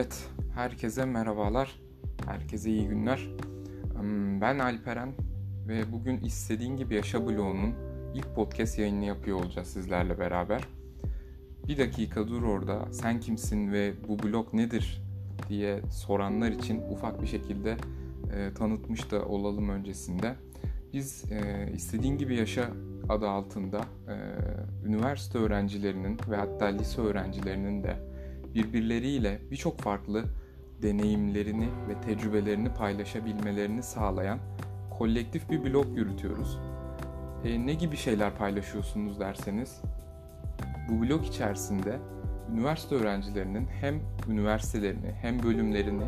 Evet, herkese merhabalar, herkese iyi günler. Ben Alperen ve bugün istediğin gibi yaşa bloğunun ilk podcast yayını yapıyor olacağız sizlerle beraber. Bir dakika dur orada, sen kimsin ve bu blog nedir diye soranlar için ufak bir şekilde e, tanıtmış da olalım öncesinde. Biz e, istediğin gibi yaşa adı altında e, üniversite öğrencilerinin ve hatta lise öğrencilerinin de birbirleriyle birçok farklı deneyimlerini ve tecrübelerini paylaşabilmelerini sağlayan kolektif bir blog yürütüyoruz. E, ne gibi şeyler paylaşıyorsunuz derseniz, bu blog içerisinde üniversite öğrencilerinin hem üniversitelerini hem bölümlerini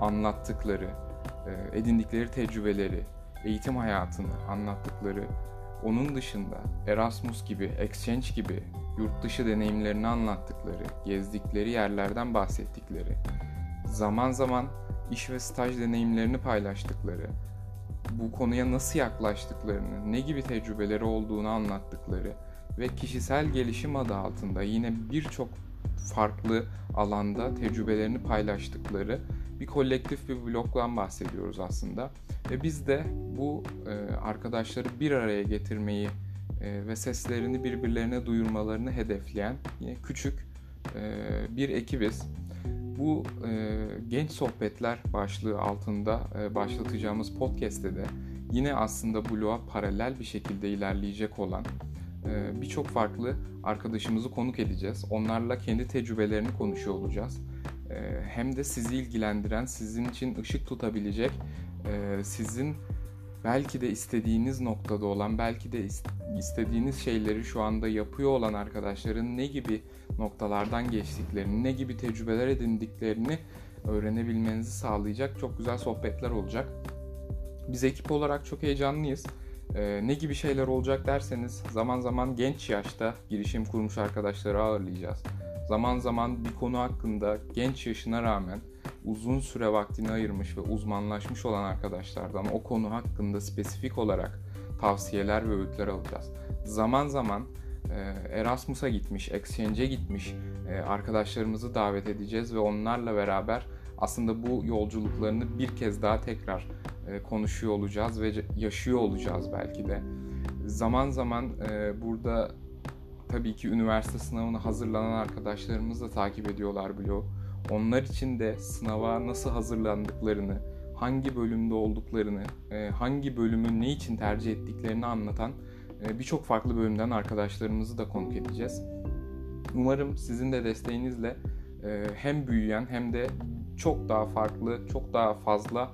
anlattıkları, e, edindikleri tecrübeleri, eğitim hayatını anlattıkları, onun dışında Erasmus gibi, Exchange gibi yurt dışı deneyimlerini anlattıkları, gezdikleri yerlerden bahsettikleri, zaman zaman iş ve staj deneyimlerini paylaştıkları, bu konuya nasıl yaklaştıklarını, ne gibi tecrübeleri olduğunu anlattıkları ve kişisel gelişim adı altında yine birçok farklı alanda tecrübelerini paylaştıkları bir kolektif bir bloktan bahsediyoruz aslında. Ve biz de bu e, arkadaşları bir araya getirmeyi e, ve seslerini birbirlerine duyurmalarını hedefleyen yine küçük e, bir ekibiz. Bu e, genç sohbetler başlığı altında e, başlatacağımız podcast'te de yine aslında bloğa paralel bir şekilde ilerleyecek olan e, birçok farklı arkadaşımızı konuk edeceğiz. Onlarla kendi tecrübelerini konuşuyor olacağız. E, hem de sizi ilgilendiren, sizin için ışık tutabilecek, e, sizin belki de istediğiniz noktada olan, belki de istediğiniz şeyleri şu anda yapıyor olan arkadaşların ne gibi noktalardan geçtiklerini, ne gibi tecrübeler edindiklerini öğrenebilmenizi sağlayacak çok güzel sohbetler olacak. Biz ekip olarak çok heyecanlıyız. Ee, ne gibi şeyler olacak derseniz zaman zaman genç yaşta girişim kurmuş arkadaşları ağırlayacağız. Zaman zaman bir konu hakkında genç yaşına rağmen uzun süre vaktini ayırmış ve uzmanlaşmış olan arkadaşlardan o konu hakkında spesifik olarak tavsiyeler ve öğütler alacağız. Zaman zaman e, Erasmus'a gitmiş, Exchange'e gitmiş e, arkadaşlarımızı davet edeceğiz ve onlarla beraber aslında bu yolculuklarını bir kez daha tekrar e, konuşuyor olacağız ve yaşıyor olacağız belki de. Zaman zaman burada tabii ki üniversite sınavına hazırlanan arkadaşlarımız da takip ediyorlar blogu onlar için de sınava nasıl hazırlandıklarını, hangi bölümde olduklarını, e, hangi bölümü ne için tercih ettiklerini anlatan e, birçok farklı bölümden arkadaşlarımızı da konuk edeceğiz. Umarım sizin de desteğinizle e, hem büyüyen hem de çok daha farklı, çok daha fazla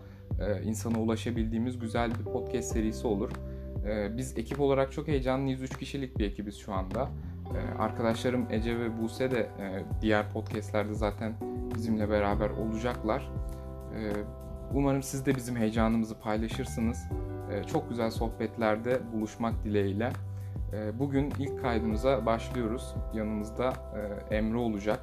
insana ulaşabildiğimiz güzel bir podcast serisi olur. Biz ekip olarak çok heyecanlıyız. 3 kişilik bir ekibiz şu anda. Arkadaşlarım Ece ve Buse de diğer podcastlerde zaten bizimle beraber olacaklar. Ee, umarım siz de bizim heyecanımızı paylaşırsınız. Ee, çok güzel sohbetlerde buluşmak dileğiyle. Ee, bugün ilk kaydımıza başlıyoruz. Yanımızda e, Emre olacak.